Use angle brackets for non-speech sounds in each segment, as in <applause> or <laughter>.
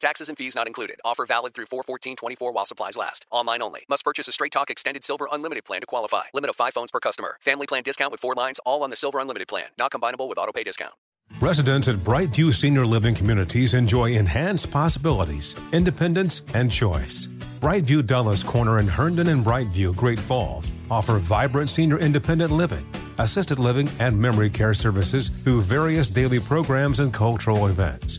Taxes and fees not included. Offer valid through 41424 while supplies last. Online only. Must purchase a Straight Talk Extended Silver Unlimited plan to qualify. Limit of 5 phones per customer. Family plan discount with 4 lines all on the Silver Unlimited plan. Not combinable with auto pay discount. Residents at Brightview Senior Living Communities enjoy enhanced possibilities, independence, and choice. Brightview Dulles Corner in Herndon and Brightview, Great Falls, offer vibrant senior independent living, assisted living, and memory care services through various daily programs and cultural events.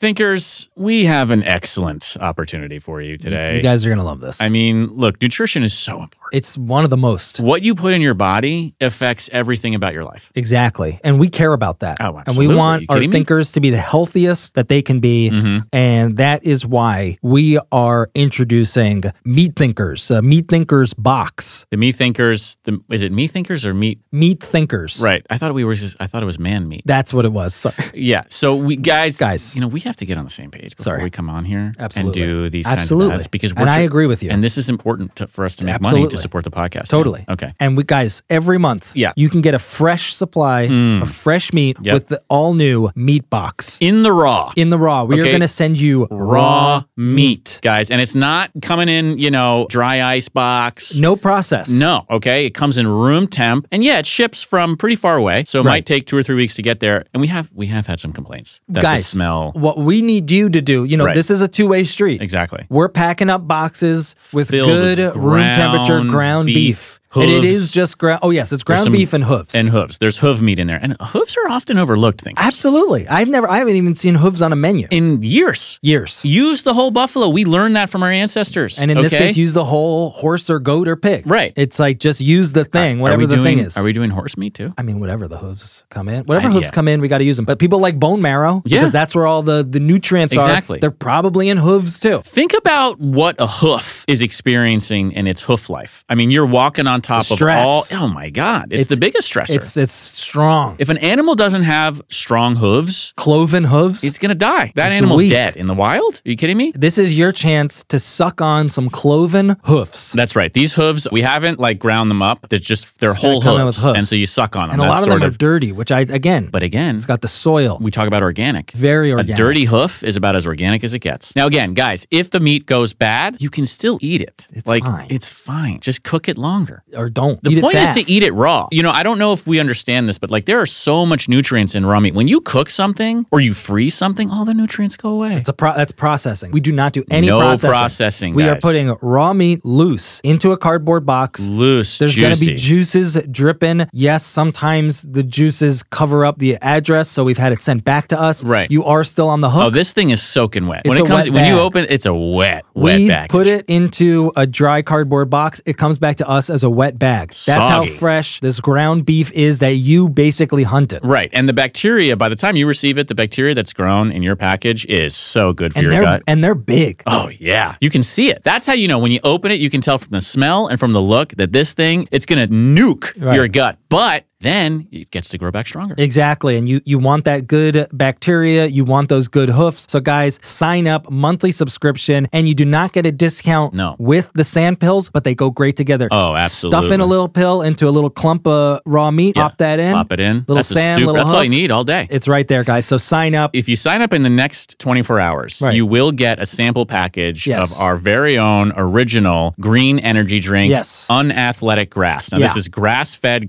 Thinkers, we have an excellent opportunity for you today. You guys are going to love this. I mean, look, nutrition is so important. It's one of the most. What you put in your body affects everything about your life. Exactly. And we care about that. Oh, absolutely. and we want our me? thinkers to be the healthiest that they can be. Mhm. And that is why we are introducing Meat Thinkers, a Meat Thinkers box. The me thinkers, the, is it Meat thinkers or meat? Meat Thinkers. Right. I thought we were just, I thought it was man meat. That's what it was. Sorry. Yeah. So we guys, Guys. you know, we have to get on the same page before Sorry. we come on here Absolutely. and do these Absolutely. kinds of ads because we're And I agree with you. And this is important to, for us to make money to Support the podcast. Totally. Okay. And we guys, every month, Yeah. you can get a fresh supply Mm. of fresh meat Yep. with the all new meat box. In the raw. In the raw, we are going to send you raw meat, guys. And it's not coming in, you know, dry ice box. No process. No, okay. It comes in room temp, and yeah, it ships from pretty far away, so it Right. might take two or three weeks to get there. And we have we have had some complaints that the Guys, smell. What we need you to do, you know, Right. this is a two way street. Exactly. We're packing up boxes with Filled good room temperature ground ground beef, beef. And it hooves. is just ground. Oh, yes, it's ground beef and hooves. And hooves. There's hoof meat in there, and hooves are often overlooked. Things Absolutely. I've never, I haven't even seen hooves on a menu. in years. Years. Use the whole buffalo. We learned that from our ancestors. And in this case, use the whole horse or goat or pig. Right. It's like just use the thing, Are whatever we the doing, thing is. Are we doing horse meat too? I mean, whatever the hooves come in, whatever I- hooves yeah. come in, we got to use them. But people like bone marrow Yeah. because that's where all the the nutrients Exactly. are. They're probably in hooves too. Think about what a hoof is experiencing in its hoof life. I mean, you're walking on top The of stress. all. Oh my God, it's, the biggest stressor. It's it's strong. if an animal doesn't have strong hooves, Cloven hooves. it's gonna die. That It's animal's weak. dead in the wild. Are you kidding me? this is your chance to suck on some cloven hoofs. That's right. These hooves, we haven't like ground them up. They're just they're It's whole hooves, hooves. and so you suck on them. and a That's lot of them are dirty, which I again, But again, it's got the soil. we talk about organic. Very organic. A dirty hoof is about as organic as it gets. Now, again, guys, if the meat goes bad, you can still eat it. It's like fine. it's fine. Just cook it longer. Or don't. The eat point it is fast. to eat it raw. You know, I don't know if we understand this, but like there are so much nutrients in raw meat. When you cook something or you freeze something, all the nutrients go away. It's a pro- that's processing. We do not do any No processing. processing, We are putting raw meat loose into a cardboard box. Loose, There's going to be juices dripping. Yes, sometimes the juices cover up the address, so we've had it sent back to us. Right. You are still on the hook. Oh, this thing is soaking wet. It's when a it comes, wet when you bag. open, it's a wet, wet we bag. put it into a dry cardboard box. It comes back to us as a wet bag. That's how fresh this ground beef is that you basically hunted. Right, and the bacteria. By the time you receive it, the bacteria that's grown in your package is so good for And your gut. and they're big. Oh yeah, you can see it. That's how you know when you open it. You can tell from the smell and from the look that this thing it's gonna nuke Right. your gut. But then it gets to grow back stronger. Exactly. And you you want that good bacteria, you want those good hoofs. So guys, sign up monthly subscription and you do not get a discount No. with the sand pills, but they go great together. Oh, absolutely. Stuff in a little pill into a little clump of raw meat, Yeah. pop that in. Pop it in. Little that's sand, super- little That's all you need all day. It's right there, guys. So sign up. if you sign up in the next 24 hours, Right. you will get a sample package Yes. of our very own original green energy drink, Yes. unathletic grass. Now, this is grass fed,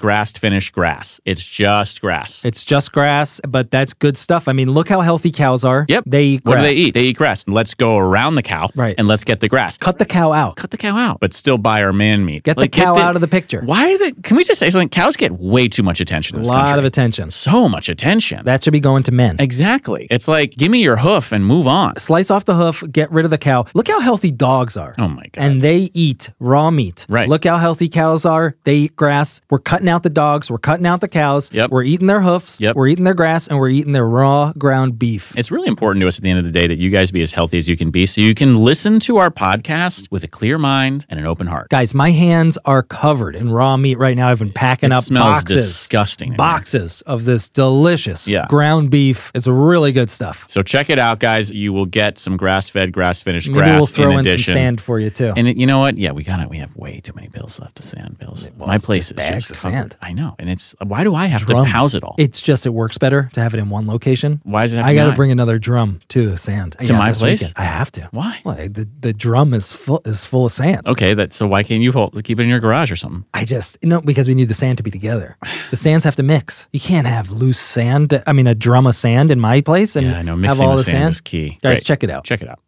grass. It's just grass. It's just grass, but that's good stuff. I mean, look how healthy cows are. Yep. They eat what do they eat? They eat grass. Let's go around the cow Right. and let's get the grass. Cut the cow out. cut the cow out, but still buy our man meat. Get the cow out of the picture. Why are they? Can we just say something? Cows get way too much attention. In this cow. A lot country. of attention. So much attention. That should be going to men. exactly. It's like give me your hoof and move on. Slice off the hoof, get rid of the cow. Look how healthy dogs are. Oh my god. and they eat raw meat. Right. Look how healthy cows are. They eat grass. We're cutting out the dogs. We're cutting out the cows. Yep. We're eating their hoofs. Yep. We're eating their grass, and we're eating their raw ground beef. It's really important to us at the end of the day that you guys be as healthy as you can be so you can listen to our podcast with a clear mind and an open heart. Guys, my hands are covered in raw meat right now. I've been packing It up boxes, disgusting in boxes of this delicious Yeah. ground beef. It's really good stuff. So check it out, guys. You will get some grass-fed, grass-finished Maybe grass we'll throw in, addition. some sand for you too. And it, you know what? Yeah, we got it. We have way too many bills left to sand pills. My it's place is bags just of sand. I know, and it's why do I have Drums. to house it all? It's just it works better to have it in one location. Why is it I got to bring another drum to sand To my this place? weekend. I have to. Why? Well, the the drum is full is full of sand. Okay, that so why can't you hold, keep it in your garage or something? I just no because we need the sand to be together. The sands have to mix. You can't have loose sand. I mean, a drum of sand in my place and Yeah, I know. have all the the sand sand. is key. Guys, Great. check it out. Check it out.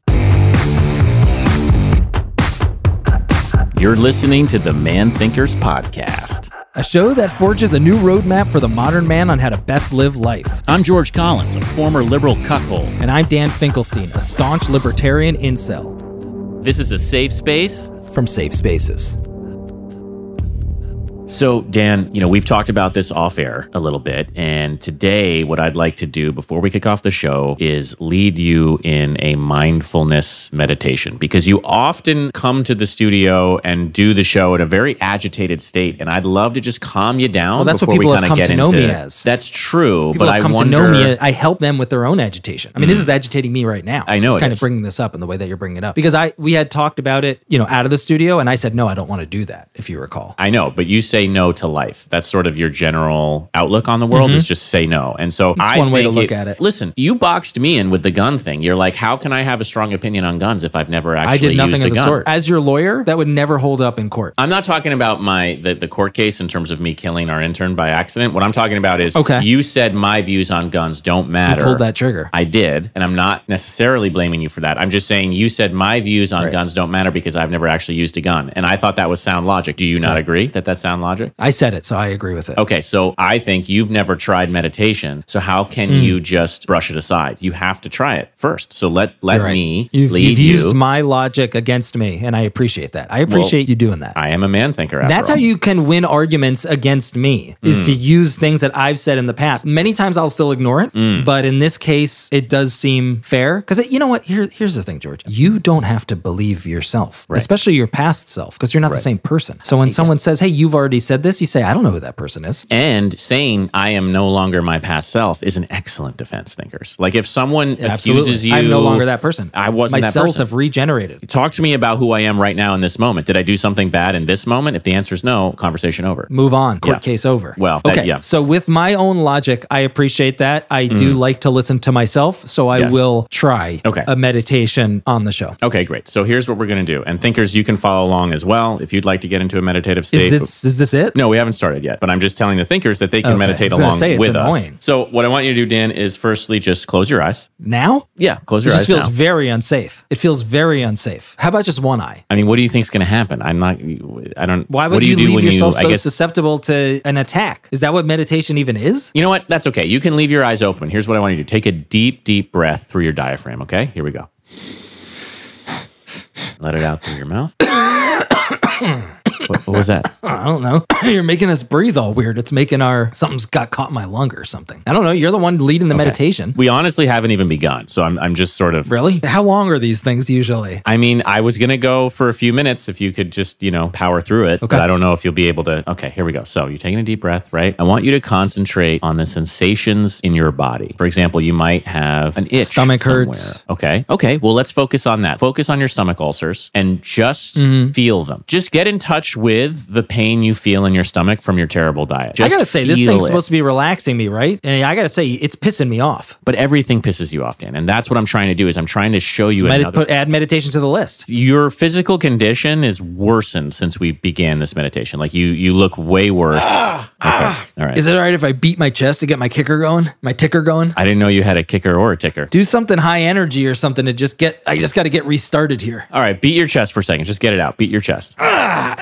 You're listening to the Man Thinkers podcast. A show that forges a new roadmap for the modern man on how to best live life. I'm George Collins, a former liberal cuckold. And I'm Dan Finkelstein, a staunch libertarian incel This is a safe space from Safe Spaces. So, Dan, you know, we've talked about this off air a little bit. And today, what I'd like to do before we kick off the show is lead you in a mindfulness meditation because you often come to the studio and do the show in a very agitated state. And I'd love to just calm you down. Well, that's what before we people have kinda come get to know into- me as. That's true. People but have I come wonder, to know me. I help them with their own agitation. I mean, this mm. is agitating me right now. I know Just it kind is. of bringing this up in the way that you're bringing it up because I we had talked about it, you know, out of the studio, and I said no, I don't want to do that. If you recall, I know, but you say no to life. That's sort of your general outlook on the world is just say no. And so That's I Mm-hmm. one way to look at it. Listen, you boxed me in with the gun thing. You're like, how can I have a strong opinion on guns if I've never actually I did nothing used of a the gun? sort. As your lawyer, that would never hold up in court. I'm not talking about my the, the court case in terms of me killing our intern by accident. What I'm talking about is Okay. you said my views on guns don't You matter. pulled that trigger. I did, and I'm not necessarily blaming you for that. I'm just saying you said my views on Right. guns don't matter because I've never actually used a gun, and I thought that was sound logic. Do you not agree that that's sound logic? I said it, so I agree with it. Okay, so I think you've never tried meditation. So how can Hmm. you just brush it aside? You have to try it first. So let let right. me You've, lead you've you. used my logic against me, and I appreciate that. I appreciate you doing that. I am a man thinker. That's how you can win arguments against me is Mm. to use things that I've said in the past. Many times I'll still ignore it, Mm. but in this case, it does seem fair. Because you know what? Here, here's the thing, George. You don't have to believe yourself, especially your past self, because you're not the same person. So when someone says, "Hey, you've already already said this, you say, I don't know who that person is. And saying I am no longer my past self is an excellent defense, thinkers. Like if someone Yeah, accuses you, I'm no longer that person. I wasn't My that cells person. have regenerated. Talk to me about who I am right now in this moment. Did I do something bad in this moment? If the answer is no, conversation over. Move on. Court Yeah. case over. Well, that- okay. yeah. So with my own logic, I appreciate that. I do mm-hmm. like to listen to myself, so I Yes. will try Okay. a meditation on the show. Okay, great. So here's what we're going to do. And thinkers, you can follow along as well if you'd like to get into a meditative state. Is this is this it? No, we haven't started yet, but I'm just telling the thinkers that they can Okay. meditate I was gonna along say, with us. So, what I want you to do, Dan, is firstly just close your eyes. Now? Yeah, close your just eyes feels now. very unsafe. It feels very unsafe. How about just one eye? I mean, what do you think's going to happen? I'm not. I don't. Why would what do you, you, do leave when yourself you? so guess. susceptible to an attack? Is that what meditation even is? You know what? That's okay. You can leave your eyes open. Here's what I want you to do. Take a deep, deep breath through your diaphragm. Okay, here we go. Let it out through your mouth. <coughs> <coughs> <coughs> what, what was that? <laughs> I don't know. <coughs> You're making us breathe all weird. It's making our something's got caught in my lung or something. I don't know. You're the one leading the meditation. We honestly haven't even begun. So I'm, I'm just sort of. Really? How long are these things usually? I mean, I was going to go for a few minutes if you could just, you know, power through it. Okay. But I don't know if you'll be able to. Okay, here we go. So you're taking a deep breath, right? I want you to concentrate on the sensations in your body. For example, you might have an itch. Stomach somewhere. hurts. Okay. Okay. Well, let's focus on that. Focus on your stomach ulcers and just Mm-hmm. feel them. Just get in touch with the pain you feel in your stomach from your terrible diet. Just I gotta say, this thing's it. supposed to be relaxing me, right? And I gotta say, it's pissing me off. But everything pisses you off, Dan. And that's what I'm trying to do is I'm trying to show you Medi- another put, add meditation to the list. your physical condition is worsened since we began this meditation. Like you, you look way worse. Ah, okay. Ah. All right. Is it all right if I beat my chest to get my kicker going, my ticker going? I didn't know you had a kicker or a ticker. Do something high energy or something to just get. I just got to get restarted here. All right, beat your chest for a second. Just get it out. Beat your chest. Ah,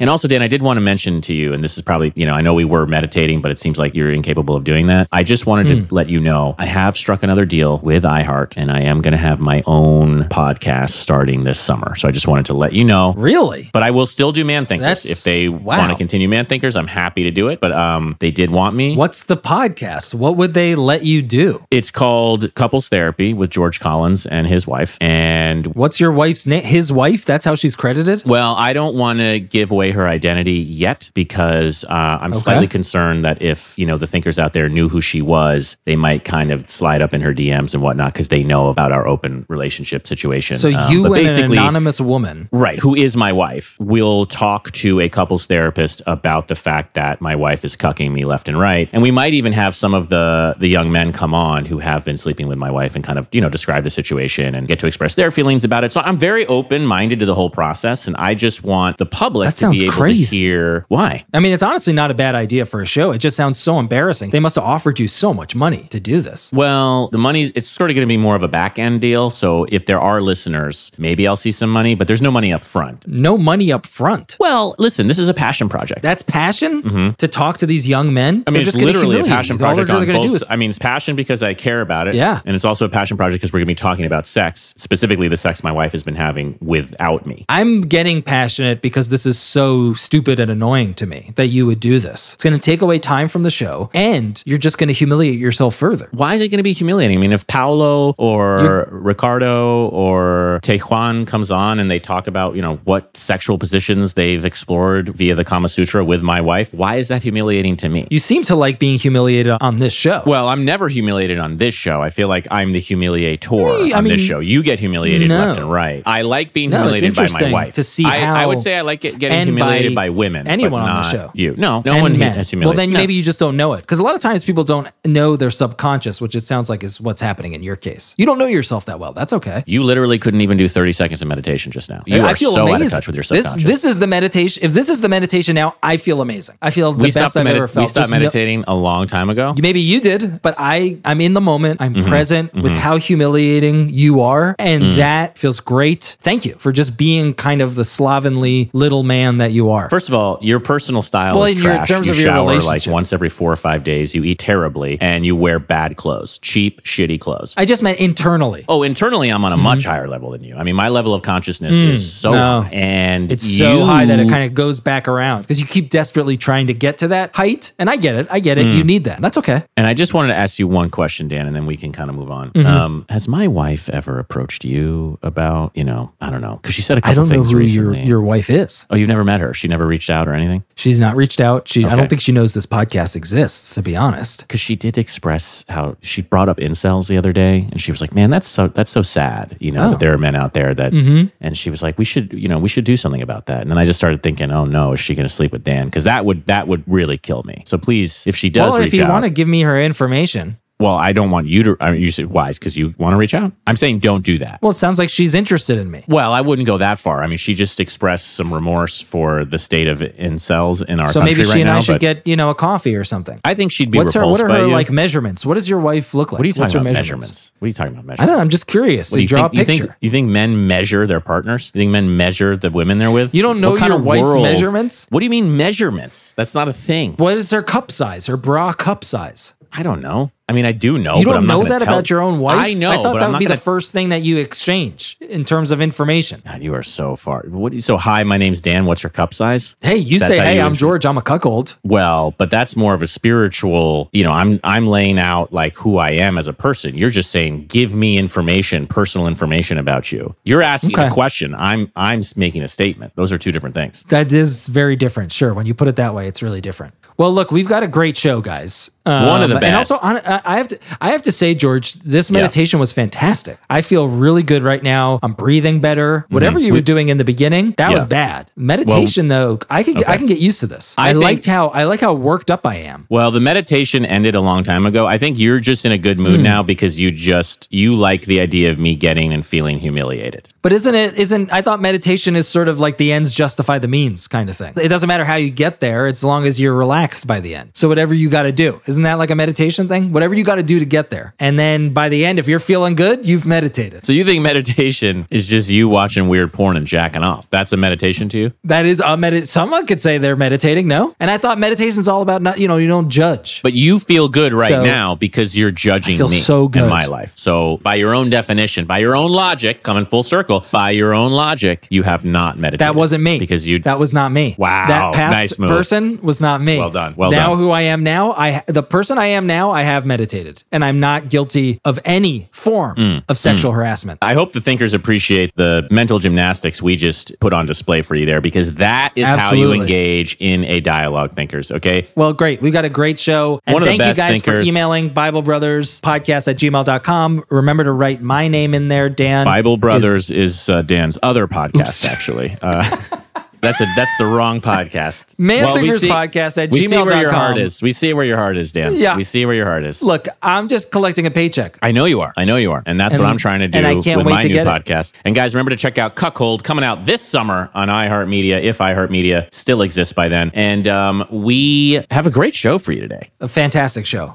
And also, Dan, I did want to mention to you, and this is probably, you know, I know we were meditating, but it seems like you're incapable of doing that. I just wanted to let you know I have struck another deal with iHeart, and I am going to have my own podcast starting this summer. So I just wanted to let you know. Really? But I will still do Man Thinkers. That's- if they wow. want to continue Man Thinkers, I'm happy to do it. But um, they did want me. What's the podcast? What would they let you do? It's called Couples Therapy with George Collins and his wife. And What's your wife's name? His wife? That's how she's credited? well, I don't want to give away her identity yet because uh, I'm slightly concerned that if you know the thinkers out there knew who she was, they might kind of slide up in her DMs and whatnot because they know about our open relationship situation. So Um, you but and an anonymous woman. Right, who is my wife, will talk to a couples therapist about the fact that my wife is cucking me left and right. And we might even have some of the the young men come on who have been sleeping with my wife and kind of, you know, describe the situation and get to express their feelings about it. So I'm very open-minded to the whole process and I just want the public That to sounds be able crazy. to hear why. I mean, it's honestly not a bad idea for a show. It just sounds so embarrassing. They must have offered you so much money to do this. Well, the money it's sort of going to be more of a back end deal. So if there are listeners, maybe I'll see some money, but there's no money up front. No money up front. Well, listen, this is a passion project. That's passion to talk to these young men. Mm-hmm. I mean, They're it's just literally a passion you. All project they're on both. is I mean, it's passion because I care about it. Yeah. And it's also a passion project because we're going to be talking about sex, specifically the sex my wife has been having without me. I'm getting passionate because this is so stupid and annoying to me that you would do this. It's going to take away time from the show and you're just going to humiliate yourself further. Why is it going to be humiliating? I mean, if Paolo or Ricardo or Tejuan comes on and they talk about, you know, what sexual positions they've explored via the Kama Sutra with my wife, why is that humiliating to me? You seem to like being humiliated on this show. Well, I'm never humiliated on this show. I feel like I'm the humiliator Me, on this show. You get humiliated no. left and right. I like being No, humiliated by my wife. to see I, I would say I like it, getting and humiliated by by, women. anyone on the show. You. No, no and one men. has Well, then no. maybe you just don't know it. Because a lot of times people don't know their subconscious, which it sounds like is what's happening in your case. You don't know yourself that well. That's okay. You literally couldn't even do 30 seconds of meditation just now. You I are feel so out amazing. of touch with your This, subconscious. this is the meditation. If this is the meditation now, I feel amazing. I feel the we best I've medi- ever felt. we stopped no- meditating a long time ago. Maybe you did, but I I'm in the moment. I'm Mm-hmm. present with how humiliating you are, and Mm. that feels great. Thank you for just being kind of the slovenly little man that you are. First of all, your personal style Well, is in your- trash. terms you of your shower like once every four or five days. You eat terribly, and you wear bad clothes, cheap, shitty clothes. I just meant internally. Oh, internally, I'm on a much higher level than you. I mean, my level of consciousness is so Mm-hmm. Mm, no. high, and It's so you- high that it kind of goes back around because you keep desperately trying to get to that height. And I get it. I get it. Mm. You need that. That's okay. And I just wanted to ask you one question, Dan, and then we can kind of move on. Mm-hmm. Um, has my wife ever approached you about, you know, I don't know, because she said a I couple don't know things who your, recently. your wife is. Oh, you've never met her. She never reached out or anything? She's not reached out. She I don't think she knows this podcast exists, to be honest. Because she did express how she brought up incels the other day, and she was like, "Man, that's so that's so sad. You know Oh. that there are men out there that." Mm-hmm. And she was like, "We should, you know, we should do something about that." And then I just started thinking, "Oh no, is she going to sleep with Dan? Because that would that would really kill me." So please, if she does well, if you want to give me her information. Well, I don't want you to. I mean, you said why? Is Because you want to reach out. I'm saying don't do that. Well, it sounds like she's interested in me. Well, I wouldn't go that far. I mean, she just expressed some remorse for the state of incels in our So country maybe she right and now. I should get, you know, a coffee or something. I think she'd be What's her what are her you. like measurements? What does your wife look like? what are you What's talking her about? measurements? Measurements. What are you talking about? Measurements. I don't. know. I'm just curious What do you draw think? a You picture. think you think men measure their partners? You think men measure the women they're with? You don't know What kind your of wife's world- measurements? What do you mean measurements? That's not a thing. what is her cup size? Her bra cup size? I don't know. I mean, I do know. you don't know that about your own wife? I know. I thought that I'm would be gonna, the first thing that you exchange in terms of information. God, you are so far. What? you- So hi, my name's Dan. What's your cup size? Hey, you That's say, "Hey, you I'm George. I'm a cuckold." Well, but that's more of a spiritual, you know, I'm I'm laying out like who I am as a person. You're just saying give me information, personal information about you. You're asking a question. I'm I'm making a statement. Those are two different things. That is very different. Sure, when you put it that way, it's really different. Well, look, we've got a great show, guys. One of the Um, And also, on, I I have to, I have to say, George, this Yeah. meditation was fantastic. I feel really good right now. I'm breathing better. Whatever you were doing in the beginning, that was Mm-hmm. Bad. Meditation, though, I can, get, I can get used to this. I I, think- liked how, I like how worked up I am. Well, the meditation ended a long time ago. I think you're just in a good mood Hmm. now because you just you like the idea of me getting and feeling humiliated. But isn't it? Isn't I thought meditation is sort of like the ends justify the means kind of thing. It doesn't matter how you get there, as long as you're relaxed by the end. So whatever you got to do, isn't that like a meditation thing? Whatever you got to do to get there, and then by the end, if you're feeling good, you've meditated. So you think meditation is just you watching weird porn and jacking off? That's a meditation to you? That is a medit. Someone could say they're meditating, no? And I thought meditation's all about not, you know, you don't judge. But you feel good right So- now because you're judging I feel me so good. in my life. So by your own definition, by your own logic, coming full circle, by your own logic, you have not meditated. That wasn't me because you. That was not me. Wow, That past nice move. person was not me. Well done, well done. now done. who I am now, I the person I am now, I have meditated, and I'm not guilty of any form Mm, of sexual harassment. I hope the thinkers appreciate the mental gymnastics we just put on display for you there because that is how you engage in a dialogue, thinkers. Okay. Well, great. We've got a great show. And One of the thank you best guys thinkers. for emailing Bible Brothers podcast at gmail.com. Remember to write my name in there, Dan. Bible Brothers is, uh, Dan's other podcast, actually. Uh, <laughs> that's a that's the wrong podcast. <laughs> Man we Thinkers see- podcast at we see where your heart is. We see where your heart is, Dan. Yeah. We see where your heart is. Look, I'm just collecting a paycheck. I know you are. I know you are. And that's And- what I'm trying to do and I can't with wait my to new get it. podcast. And guys, remember to check out Cuckold coming out this summer on iHeartMedia, if iHeartMedia still exists by then. And um, we have a great show for you today. A fantastic show.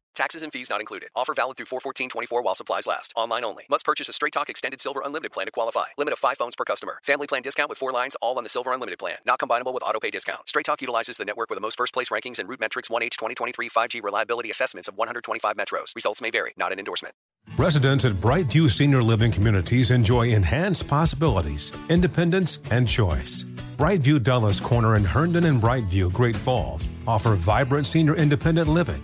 Taxes and fees not included. Offer valid through 41424 while supplies last. Online only. Must purchase a Straight Talk Extended Silver Unlimited plan to qualify. Limit of 5 phones per customer. Family plan discount with 4 lines all on the Silver Unlimited plan. Not combinable with auto pay discount. Straight Talk utilizes the network with the most first place rankings and RootMetrics 1H 2023 5G reliability assessments of 125 metros. Results may vary. Not an endorsement. Residents at Brightview Senior Living Communities enjoy enhanced possibilities, independence, and choice. Brightview Dulles Corner in Herndon and Brightview, Great Falls offer vibrant senior independent living,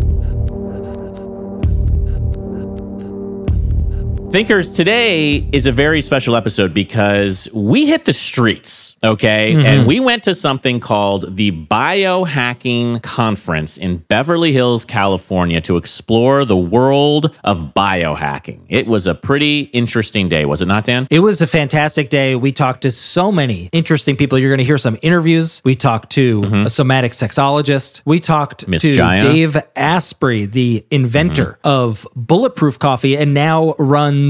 Thinkers, today is a very special episode because we hit the streets, okay? Mm-hmm. And we went to something called the Biohacking Conference in Beverly Hills, California to explore the world of biohacking. It was a pretty interesting day, was it not, Dan? It was a fantastic day. We talked to so many interesting people. You're going to hear some interviews. We talked to mm-hmm. a somatic sexologist. We talked Miss to Jaiya. Dave Asprey, the inventor mm-hmm. of bulletproof coffee and now runs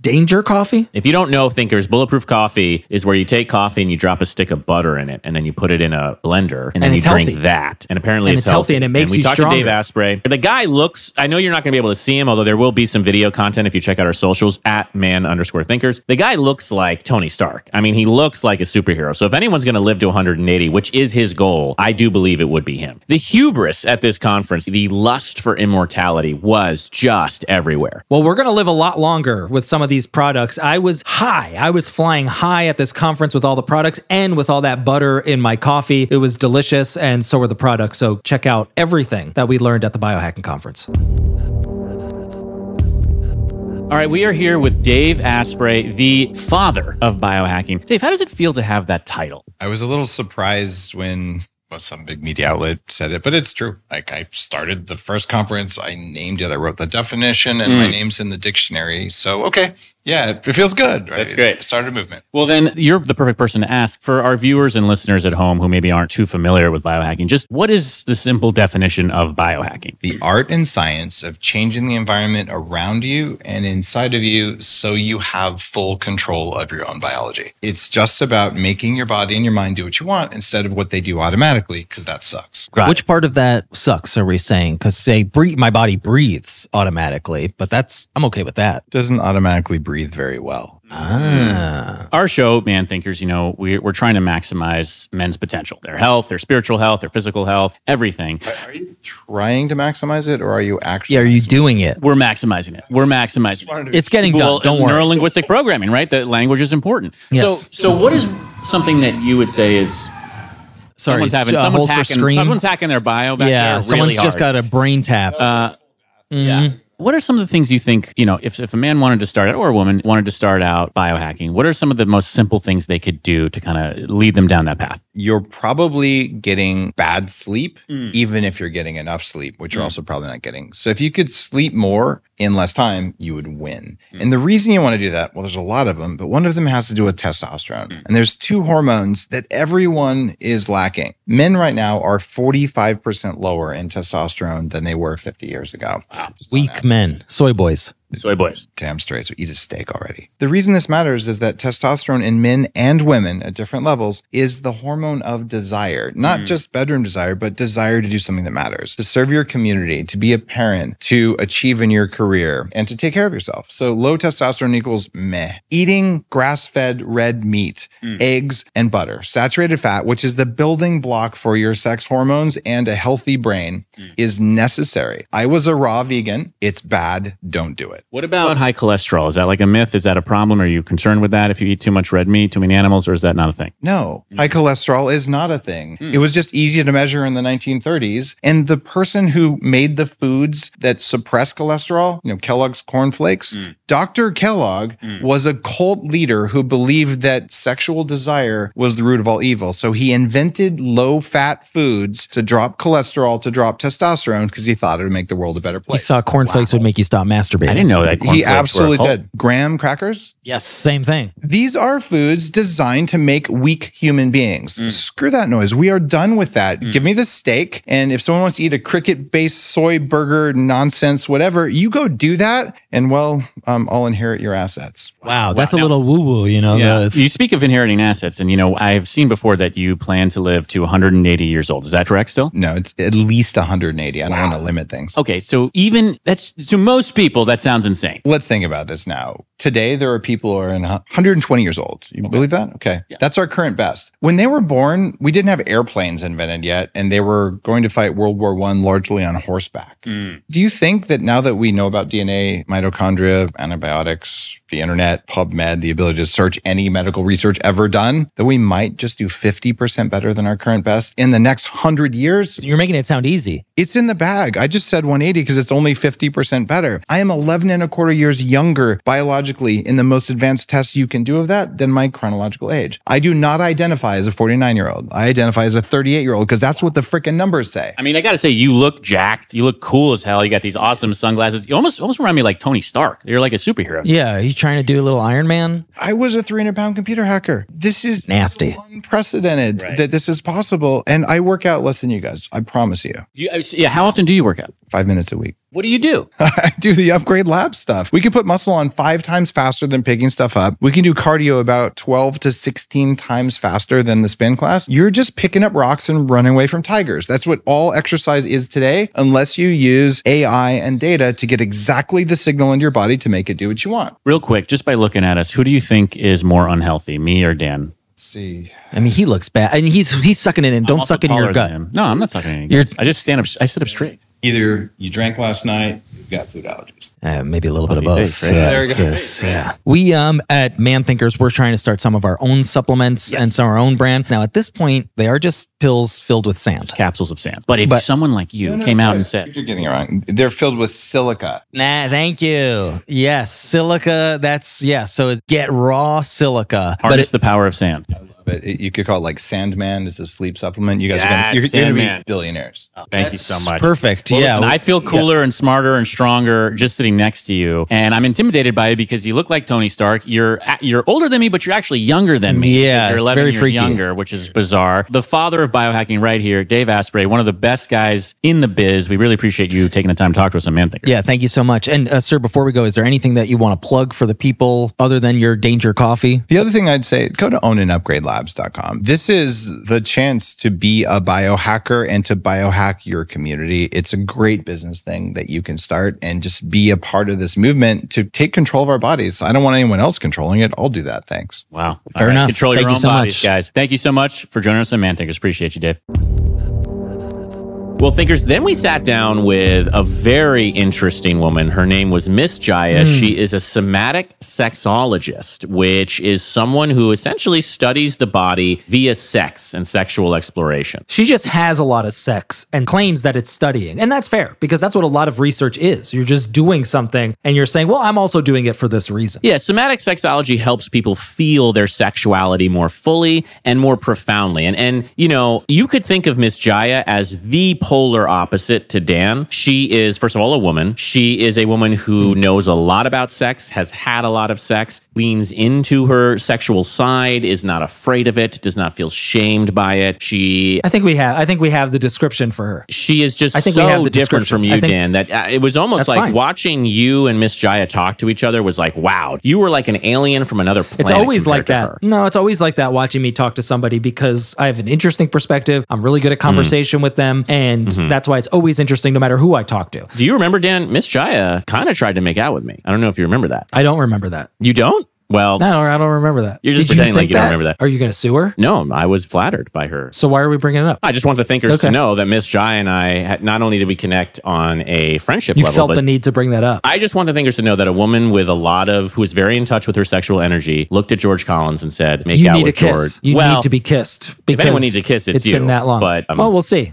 Danger Coffee. If you don't know, Thinkers, bulletproof coffee is where you take coffee and you drop a stick of butter in it, and then you put it in a blender, and, then And you drink healthy. that. And apparently, And it's, it's healthy, and it makes we you talked to Dave. Asprey. The guy looks. I know you're not going to be able to see him, although there will be some video content if you check out our socials at man underscore thinkers. The guy looks like Tony Stark. I mean, he looks like a superhero. So if anyone's going to live to 180, which is his goal, I do believe it would be him. The hubris at this conference, the lust for immortality, was just everywhere. Well, we're going to live a lot longer with some of these products. I was high. I was flying high at this conference with all the products and with all that butter in my coffee. It was delicious, and so were the products. So check out everything that we learned at the Biohacking Conference. All right, we are here with Dave Asprey, the father of biohacking. Dave, how does it feel to have that title? I was a little surprised when well, some big media outlet said it, but it's true. Like I started the first conference, I named it, I wrote the definition, and my Mm. name's in the dictionary. So okay, yeah, it, it feels good. Right? That's great. It started a movement. Well, then you're the perfect person to ask for our viewers and listeners at home who maybe aren't too familiar with biohacking. Just what is the simple definition of biohacking? The art and science of changing the environment around you and inside of you so you have full control of your own biology. It's just about making your body and your mind do what you want instead of what they do automatically, because that sucks. Got Which part of that sucks? Are we saying? Because say breathe, my body breathes automatically, but that's I'm okay with that. doesn't automatically breathe very well. Ah, Our show, Man Thinkers, you know, we're, we're trying to maximize men's potential, their health, their spiritual health, their physical health, everything. Are you trying to maximize it or are you actually? yeah. Are you doing it? We're maximizing it. We're maximizing it. It's getting Well, done. Don't worry. Neuro linguistic programming, right? That language is important. Yes. So, so what is something that you would say is Sorry, someone's having uh, someone's hacking someone's hacking their bio back yeah, there someone's really just hard. got a brain tap. Uh, Mhm. yeah. What are some of the things you think, you know, if, if a man wanted to start out or a woman wanted to start out biohacking, what are some of the most simple things they could do to kind of lead them down that path? You're probably getting bad sleep, Mm. even if you're getting enough sleep, which you're Mm. also probably not getting. So if you could sleep more in less time, you would win. Mm. And the reason you want to do that, well, there's a lot of them, but one of them has to do with testosterone. Mm. And there's two hormones that everyone is lacking. Men right now are 45% lower in testosterone than they were 50 years ago. Just on Weak men, soy boys. Soy boys. Damn straight. So eat a steak already. The reason this matters is that testosterone in men and women at different levels is the hormone of desire, not mm. just bedroom desire, but desire to do something that matters, to serve your community, to be a parent, to achieve in your career, and to take care of yourself. So low testosterone equals meh. Eating grass fed red meat, mm. eggs, and butter, saturated fat, which is the building block for your sex hormones and a healthy brain, mm. is necessary. I was a raw vegan. It's bad. Don't do it. What about high cholesterol? Is that like a myth? Is that a problem? Are you concerned with that if you eat too much red meat, too many animals, or is that not a thing? No, mm. high cholesterol is not a thing. Hmm. It was just easy to measure in the 1930s. And the person who made the foods that suppress cholesterol, you know, Kellogg's Corn cornflakes, hmm. Dr. Kellogg hmm. was a cult leader who believed that sexual desire was the root of all evil. So he invented low fat foods to drop cholesterol, to drop testosterone, because he thought it would make the world a better place. He place. saw cornflakes would make you stop masturbating. I didn't know that. he cornflakes were a absolutely cult. did. Graham crackers? Yes, same thing. These are foods designed to make weak human beings. Mm. Screw that noise. We are done with that. Give me the steak. And if someone wants to eat a cricket based soy burger nonsense, whatever, you go do that. And well, um, I'll inherit your assets. Wow, that's a little woo woo, you know. Yeah. the- You speak of inheriting assets, and you know I've seen before that you plan to live to 180 years old. Is that correct? Still? No, it's at least 180. I don't want to limit things. Okay, so even that's to most people that sounds insane. Let's think about this now. Today, there are people who are in 120 years old. You believe that? Okay. That's our current best. When they were born, we didn't have airplanes invented yet, and they were going to fight World War One largely on horseback. Hmm. Do you think that now that we know about DNA, mitochondria, antibiotics, the internet, PubMed, the ability to search any medical research ever done, that we might just do 50% better than our current best in the next 100 years? You're making it sound easy. It's in the bag. I just said 180 because it's only 50% better. I am 11 and a quarter years younger biologically in the most advanced tests you can do of that than my chronological age. I do not identify as a 49 year old. I identify as a 38 year old because that's what the freaking numbers say. I mean, I got to say, you look jacked. You look cool as hell. You got these awesome sunglasses. You almost almost remind me like Tony Stark. You're like a superhero. Yeah, you trying to do a little Iron Man? I was a 300 pound computer hacker. This is Nasty. so unprecedented Right. that this is possible. And I work out less than you guys. I promise you. You, uh, yeah. How often do you work out? Five minutes a week. What do you do? <laughs> I do the upgrade lab stuff. We can put muscle on five times faster than picking stuff up. We can do cardio about 12 to 16 times faster than the spin class. You're just picking up rocks and running away from tigers. That's what all exercise is today, unless you use AI and data to get exactly the signal in your body to make it do what you want. Real quick, just by looking at us, who do you think is more unhealthy, me or Dan? Let's see. I mean, he looks bad, I and he's he's sucking it in. Don't suck in your gut. No, I'm not sucking in. You're- I just stand up. I sit up straight. Either you drank last night, you've got food allergies. Uh, maybe a little bit of both. right? Yeah, There you go. just- yeah. We um at Man Thinkers, we're trying to start some of our own supplements and some of our own brand. Now, at this point, they are just pills filled with sand. Capsules of sand. But if But- someone like you came out and said, You're getting it wrong. They're filled with silica. Nah, thank you. Yes, silica. That's yeah. So it's get raw silica, but harness it, the power of sand. But it, you could call it like Sandman. It's a sleep supplement. You guys are gonna, you're, you're gonna be billionaires. Thank you so much. Perfect. Well, yeah. listen, I feel cooler and smarter and stronger just sitting next to you, and I'm intimidated by you because you look like Tony Stark. You're you're older than me, but you're actually younger than me. Yeah, you're it's 11 very years freaky. younger, which is bizarre. The father of biohacking, right here, Dave Asprey, one of the best guys in the biz. We really appreciate you taking the time to talk to us on Man Thinker. yeah, thank you so much. And uh, sir, before we go, is there anything that you want to plug for the people other than your Danger Coffee? The other thing I'd say, go to ownandupgradelabs.com. This is the chance to be a biohacker and to biohack your community. It's a great business thing that you can start and just be a part of this movement to take control of our bodies. I don't want anyone else controlling it. I'll do that. Thanks. Wow. Fair All right. enough. Control Thank your you own so bodies, much. guys. Thank you so much for joining us on Man Thinkers. Appreciate you, Dave. Well, thinkers, then we sat down with a very interesting woman. Her name was Miss Jaiya. Hmm. She is a somatic sexologist, which is someone who essentially studies the body via sex and sexual exploration. She just has a lot of sex and claims that it's studying. And that's fair because that's what a lot of research is. You're just doing something and you're saying, well, I'm also doing it for this reason. Yeah, somatic sexology helps people feel their sexuality more fully and more profoundly. And and you know, you could think of Miss Jaiya as the polar opposite to Dan. She is, first of all, a woman. She is a woman who knows a lot about sex, has had a lot of sex, leans into her sexual side, is not afraid of it, does not feel shamed by it. She I think we have. I think we have the description for her. she is just I think so different from you, Dan, that uh, it was almost like fine. watching you and Miss Jaiya talk to each other was like, wow, you were like an alien from another planet. It's always like that. her. No, it's always like that watching me talk to somebody because I have an interesting perspective. I'm really good at conversation with them. And Mhm. that's why it's always interesting no matter who I talk to. Do you remember, Dan? Miss Jaiya kind of tried to make out with me. I don't know if you remember that. I don't remember that. You don't? Well, No, I don't remember that. You're just Did pretending like think you don't remember that. Are you going to sue her? no, I was flattered by her. So why are we bringing it up? I just want the thinkers Okay. to know that Miss Jaiya and I had, not only did we connect on a friendship You level, felt the need to bring that up. I just want the thinkers to know that a woman with a lot of who is very in touch with her sexual energy looked at George Collins and said, "Make you out need a with kiss. George." You well, need to be kissed. if anyone needs a kiss, it's, it's you. been that long. But um, well, we'll see.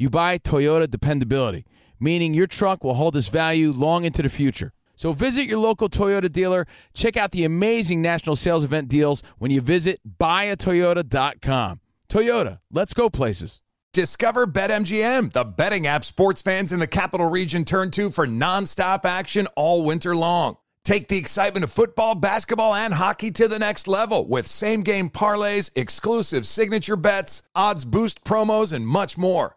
you buy Toyota dependability, meaning your truck will hold its value long into the future. So visit your local Toyota dealer. Check out the amazing national sales event deals when you visit buyatoyota.com. Toyota, let's go places. Discover BetMGM, the betting app sports fans in the capital region turn to for nonstop action all winter long. Take the excitement of football, basketball, and hockey to the next level with same game parlays, exclusive signature bets, odds boost promos, and much more.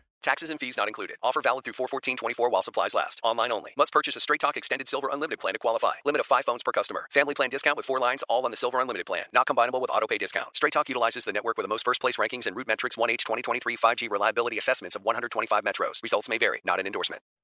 Taxes and fees not included. Offer valid through 41424 while supplies last. Online only. Must purchase a Straight Talk Extended Silver Unlimited plan to qualify. Limit of five phones per customer. Family plan discount with four lines all on the Silver Unlimited plan. Not combinable with auto pay discount. Straight Talk utilizes the network with the most first place rankings and RootMetrics 1H 2023 5G reliability assessments of 125 metros. Results may vary. Not an endorsement.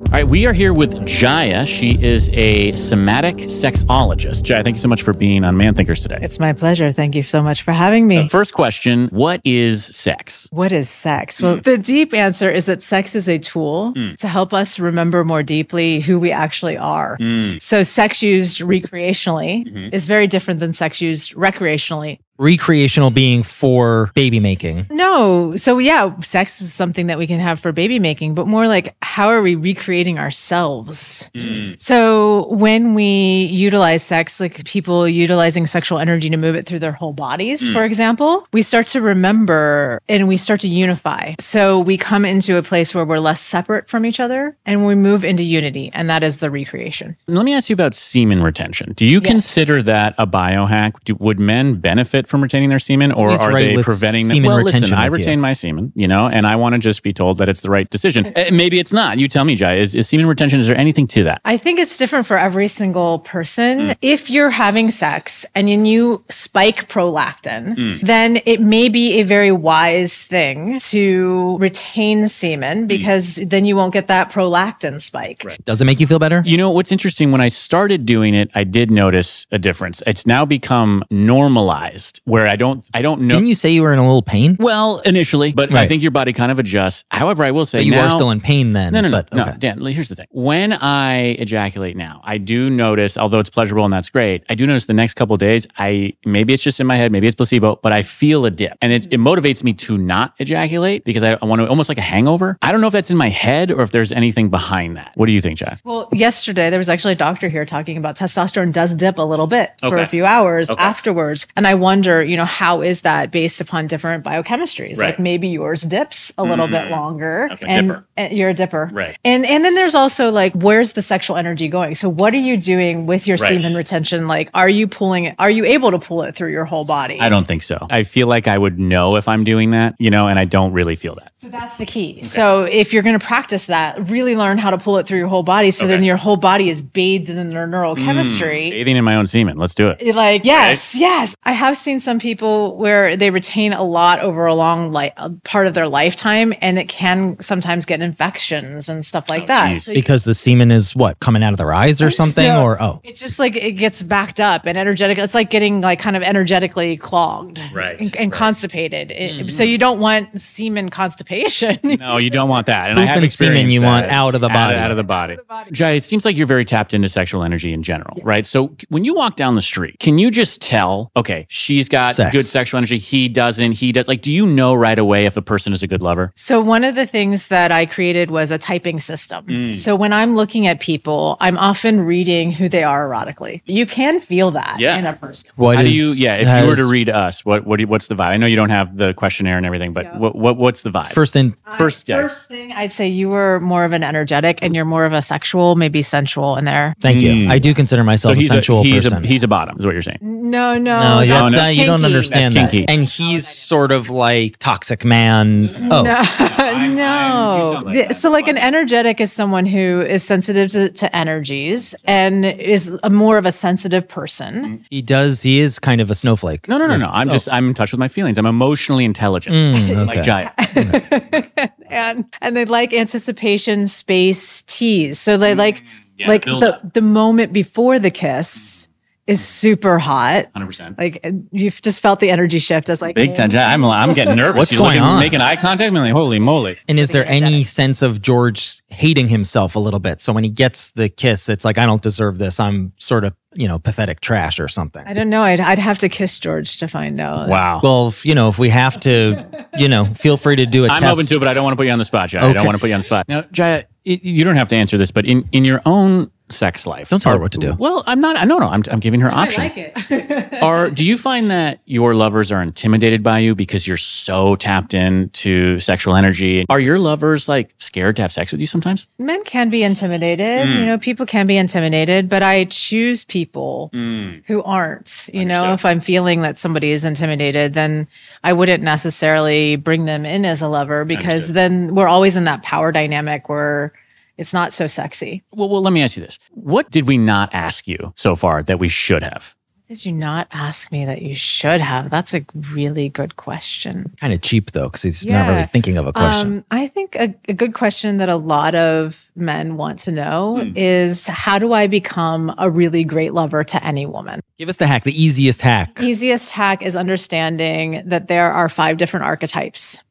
All right, we are here with Jaiya. She is a somatic sexologist. Jaiya, thank you so much for being on Man Thinkers today. It's my pleasure. Thank you so much for having me. Uh, first question What is sex? What is sex? Well, the deep answer is that sex is a tool Mm. to help us remember more deeply who we actually are. Mm. So, sex used recreationally Mhm. is very different than sex used recreationally. Recreational being for baby making. No. So yeah, sex is something that we can have for baby making, but more like how are we recreating ourselves? So when we utilize sex, like people utilizing sexual energy to move it through their whole bodies, Mm. for example, we start to remember and we start to unify. So we come into a place where we're less separate from each other and we move into unity. And that is the recreation. Let me ask you about semen retention. Do you consider that a biohack? Do, would men benefit from retaining their semen, or He's are right they with preventing them? semen Well, listen, I with you. retain my semen, you know, and I want to just be told that it's the right decision. Eh, Maybe it's not. You tell me, Jai. Is, is semen retention? Is there anything to that? I think it's different for every single person. Mm. If you're having sex and then you spike prolactin, Mm. then it may be a very wise thing to retain Mm. semen because then you won't get that prolactin spike. Right. Does it make you feel better? You know what's interesting? When I started doing it, I did notice a difference. It's now become normalized, where I don't, I don't know. Didn't you say you were in a little pain? Well, initially, but I think your body kind of adjusts. However, I will say But you now, are still in pain then. No, no, no, but, no. okay. Dan, here's the thing. When I ejaculate now, I do notice, although it's pleasurable and that's great, I do notice the next couple of days, I maybe it's just in my head, maybe it's placebo, but I feel a dip, and it, it motivates me to not ejaculate because I, I want to almost like a hangover. I don't know if that's in my head or if there's anything behind that. What do you think, Jack? Well, yesterday there was actually a doctor here talking about testosterone does dip a little bit for a few hours Okay. afterwards. And I wonder, you know, how is that based upon different biochemistries? Right. Like maybe yours dips a little bit Mm. longer. Okay, and, dipper. and you're a dipper. Right. And and then there's also like where's the sexual energy going? So what are you doing with your Right. semen retention? Like are you pulling it are you able to pull it through your whole body? I don't think so. I feel like I would know if I'm doing that, you know, and I don't really feel that. So that's the key. So if you're going to practice that, really learn how to pull it through your whole body. So then your whole body is bathed in their neural chemistry. Mm, bathing in my own semen. Let's do it. Like yes, yes. I have seen some people where they retain a lot over a long like part of their lifetime, and it can sometimes get infections and stuff Oh, like that. So Because the semen is what coming out of their eyes or something, No. or oh, it's just like it gets backed up and energetic. It's like getting like kind of energetically clogged, Right, and, and constipated. It- hmm. So you don't want semen constipation. <laughs> No, you don't want that. And I have and semen you that. want out of the body. Out, of the body. Jai, it seems like you're very tapped into sexual energy in general, right? So when you walk down the street, can you just tell, okay, she's got Sex. good sexual energy, he doesn't, he does. Like, do you know right away if a person is a good lover? So one of the things that I created was a typing system. Mm. So when I'm looking at people, I'm often reading who they are erotically. You can feel that Yeah. in a person. What How do you, yeah, if you were to read us, what, what do you- what's the vibe? I know you don't have the questionnaire and everything, but what, what, what's the vibe? first in First, yeah. First thing I'd say you were more of an energetic and you're more of a sexual, maybe sensual in there. Thank you. Mm. I do consider myself so he's a sensual a, he's person. a, he's a bottom, is what you're saying. No, no, no, that's, that's uh, you don't understand That's that. And he's sort of like toxic man. Oh, <laughs> No, no. The- so, like, an energetic is someone who is sensitive to, to energies and is a more of a sensitive person. he does. He is kind of a snowflake. No, no, no, no. I'm Oh. just, I'm in touch with my feelings. I'm emotionally intelligent, Mm, like okay. <laughs> And and they like anticipation space tease so they like yeah, like the up. the moment before the kiss is super hot 100%. like uh, you've just felt the energy shift as like Big time. I'm, I'm getting nervous. What's You're going looking, on? Making eye contact. I'm like, holy moly. And is there any sense of George hating himself a little bit? So when he gets the kiss, it's like I don't deserve this. I'm sort of you know pathetic trash or something. I don't know I'd, I'd have to kiss George to find out Wow. Well, if, you know, if we have to, you know, feel free to do a I'm test. open to it, but I don't want to put you on the spot, Jai. I don't want to put you on the spot. Now, Jai, y- you don't have to answer this, but in, in your own sex life, Don't tell her what to do. Well, I'm not. No, no. I'm, I'm giving her options. I like it <laughs> Are do you find that your lovers are intimidated by you because you're so tapped into sexual energy? Are your lovers like scared to have sex with you sometimes? men can be intimidated Mm. you know people can be intimidated but I choose people who aren't. You know, if I'm feeling that somebody is intimidated, then I wouldn't necessarily bring them in as a lover because Understood. then we're always in that power dynamic where it's not so sexy. Well, well, let me ask you this: What did we not ask you so far that we should have? Did you not ask me that you should have? That's a really good question. Kind of cheap though, because he's not really thinking of a question. Um, I think a, a good question that a lot of men want to know Hmm. is how do I become a really great lover to any woman? Give us the hack, the easiest hack. Easiest hack is understanding that there are five different archetypes.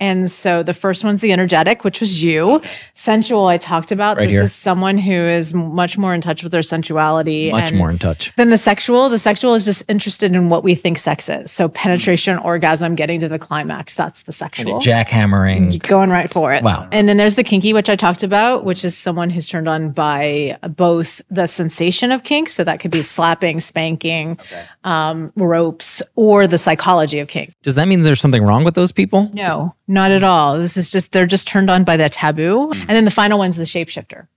And so the first one's the energetic, which was you. Sensual, I talked about. Right this here. is someone who is much more in touch with their sensuality. Much and more in touch. Then the sexual, the sexual is just interested in what we think sex is. So penetration, orgasm, getting to the climax. That's the sexual. Jackhammering. Going right for it. Wow. And then there's the kinky, which I talked about, which is someone who's turned on by both the sensation of kink. So that could be slapping, spanking, um, ropes, or the psychology of kink. Does that mean there's something wrong with those people? No, not at all. This is just, they're just turned on by the taboo. Hmm. And then the final one's the shapeshifter.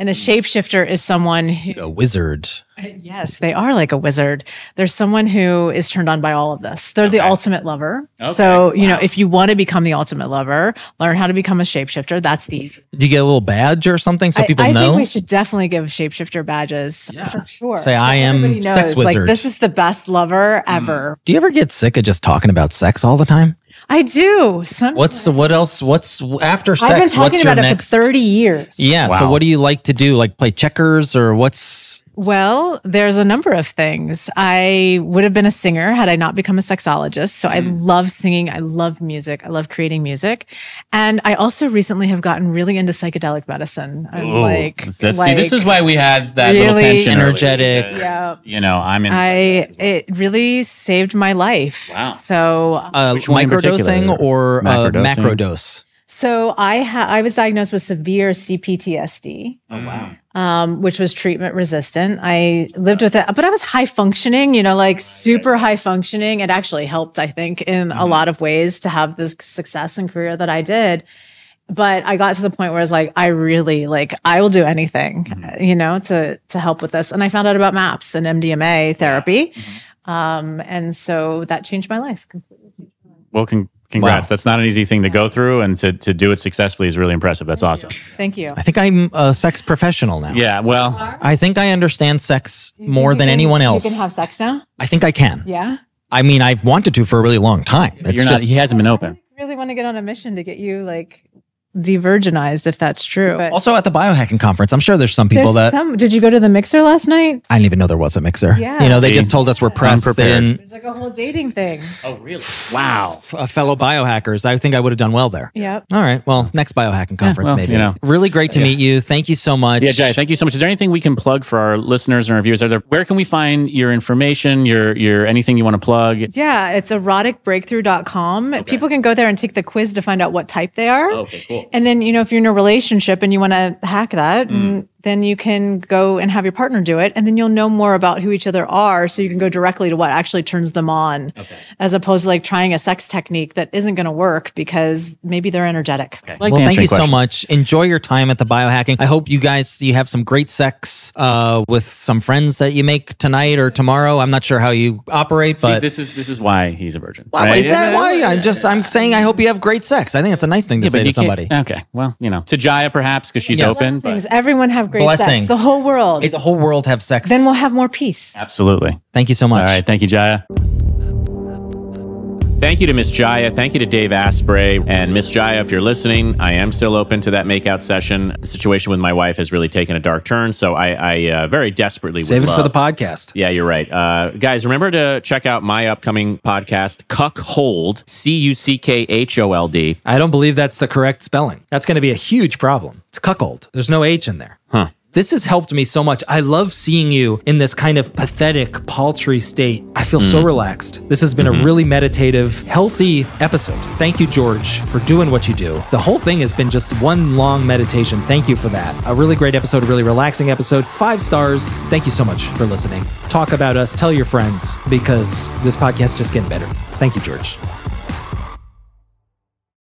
And the mm. shapeshifter is someone who, A wizard. Uh, yes, they are like a wizard. There's someone who is turned on by all of this. They're the ultimate lover. So, you know, if you want to become the ultimate lover, learn how to become a shapeshifter. That's the easy. Do you get a little badge or something so I- people I, know? think we should definitely give shapeshifter badges yeah. for sure. Say, "I am everybody sex Like this is the best lover mm. ever. Do you ever get sick of just talking about sex all the time? I do. Some, What's what else? What's after sex? I've been what's talking your about it next? for 30 years. Yeah. So what do you like to do? Like play checkers or what's? Well, there's a number of things. I would have been a singer had I not become a sexologist. So I Mm. love singing. I love music. I love creating music. And I also recently have gotten really into psychedelic medicine. I'm Ooh. like, This- see, this is why we had that little really tension. earlier, energetic. because, Yeah. You know, I'm in. I it really saved my life. Wow. So Uh, Which microdosing or uh, Macrodosing? macrodose? So I ha- I was diagnosed with severe CPTSD. oh wow. um, which was treatment resistant. I lived with it, but I was high functioning, you know, like super high functioning. It actually helped, I think, in a lot of ways to have this success and career that I did. But I got to the point where I was like, I really like, I will do anything, you know, to to help with this. And I found out about MAPS and MDMA therapy, um, and so that changed my life completely. Well, con- congrats. Wow. That's not an easy thing to go through, and to, to do it successfully is really impressive. That's awesome. Thank you. I think I'm a sex professional now. Yeah. Well, I think I understand sex more than can- anyone else. You can have sex now. I think I can. Yeah. I mean, I've wanted to for a really long time. It's you're not. just He hasn't been open. Really want to get on a mission to get you like de-virginized, if that's true. But also at the biohacking conference. I'm sure there's some people there's that some. Did you go to the mixer last night? I didn't even know there was a mixer. Yeah. You know, they See? just told us we're pressed. They Unprepared. didn't- It's like a whole dating thing. Oh, really? Wow. f- uh, fellow biohackers. I think I would have done well there. Yep. All right. Well, next biohacking conference, well, maybe. you know. Really great to meet you. Thank you so much. Yeah, Jay, thank you so much. Is there anything we can plug for our listeners and our viewers? Are there, where can we find your information, your your anything you want to plug? Yeah, it's eroticbreakthrough.com. People can go there and take the quiz to find out what type they are. Okay, cool. And then, you know, if you're in a relationship and you want to hack that, and then you can go and have your partner do it. And then you'll know more about who each other are. So you can go directly to what actually turns them on, as opposed to like trying a sex technique that isn't going to work because maybe they're energetic. Okay. well, thank you so much. Enjoy your time at the biohacking. I hope you guys you have some great sex uh, with some friends that you make tonight or tomorrow. I'm not sure how you operate, See, but this is this is why he's a virgin. Why- right? is that why? I'm just I'm saying I hope you have great sex. I think it's a nice thing to Yeah, say to somebody. Okay, well, you know, to Jaiya perhaps because she's Yes. open. but- Blessings. Everyone have great Blessings. sex. The whole world. May the whole world have sex. then we'll have more peace. Absolutely. Thank you so much. All right. Thank you, Jaiya. Thank you to Miss Jaiya. Thank you to Dave Asprey. And Miss Jaiya, if you're listening, I am still open to that makeout session. The situation with my wife has really taken a dark turn. So I, I uh, very desperately Save it for the podcast. Yeah, you're right. Uh, guys, remember to check out my upcoming podcast, Cuck Hold, C U C K H O L D. I don't believe that's the correct spelling. That's going to be a huge problem. It's cuckold. There's no H in there. Huh. This has helped me so much. I love seeing you in this kind of pathetic, paltry state. I feel so mm. relaxed. This has been a mm-hmm. really meditative, healthy episode. Thank you, George, for doing what you do. The whole thing has been just one long meditation. Thank you for that. A really great episode, a really relaxing episode. Five stars. Thank you so much for listening. Talk about us, tell your friends, because this podcast is just getting better. Thank you, George.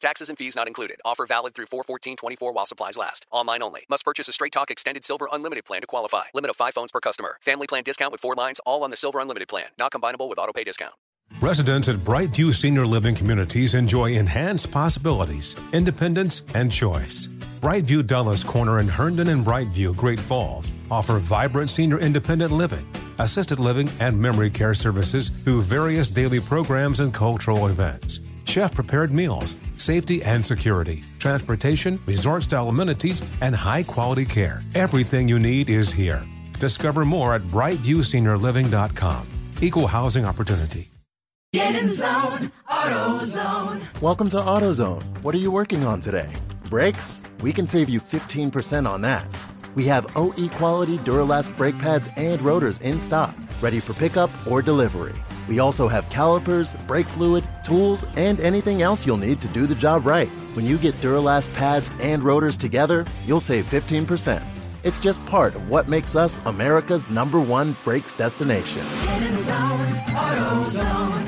Taxes and fees not included. Offer valid through 41424 while supplies last. Online only. Must purchase a Straight Talk Extended Silver Unlimited plan to qualify. Limit of 5 phones per customer. Family plan discount with 4 lines all on the Silver Unlimited plan. Not combinable with auto pay discount. Residents at Brightview Senior Living Communities enjoy enhanced possibilities, independence, and choice. Brightview Dulles Corner in Herndon and Brightview, Great Falls offer vibrant senior independent living, assisted living, and memory care services through various daily programs and cultural events. Chef prepared meals, safety and security, transportation, resort style amenities, and high quality care. Everything you need is here. Discover more at brightviewseniorliving.com. Equal housing opportunity. Get in zone, AutoZone. Welcome to AutoZone. What are you working on today? Brakes? We can save you 15% on that. We have OE quality Duralast brake pads and rotors in stock, ready for pickup or delivery. We also have calipers, brake fluid, tools, and anything else you'll need to do the job right. When you get Duralast pads and rotors together, you'll save 15%. It's just part of what makes us America's number one brakes destination. AutoZone.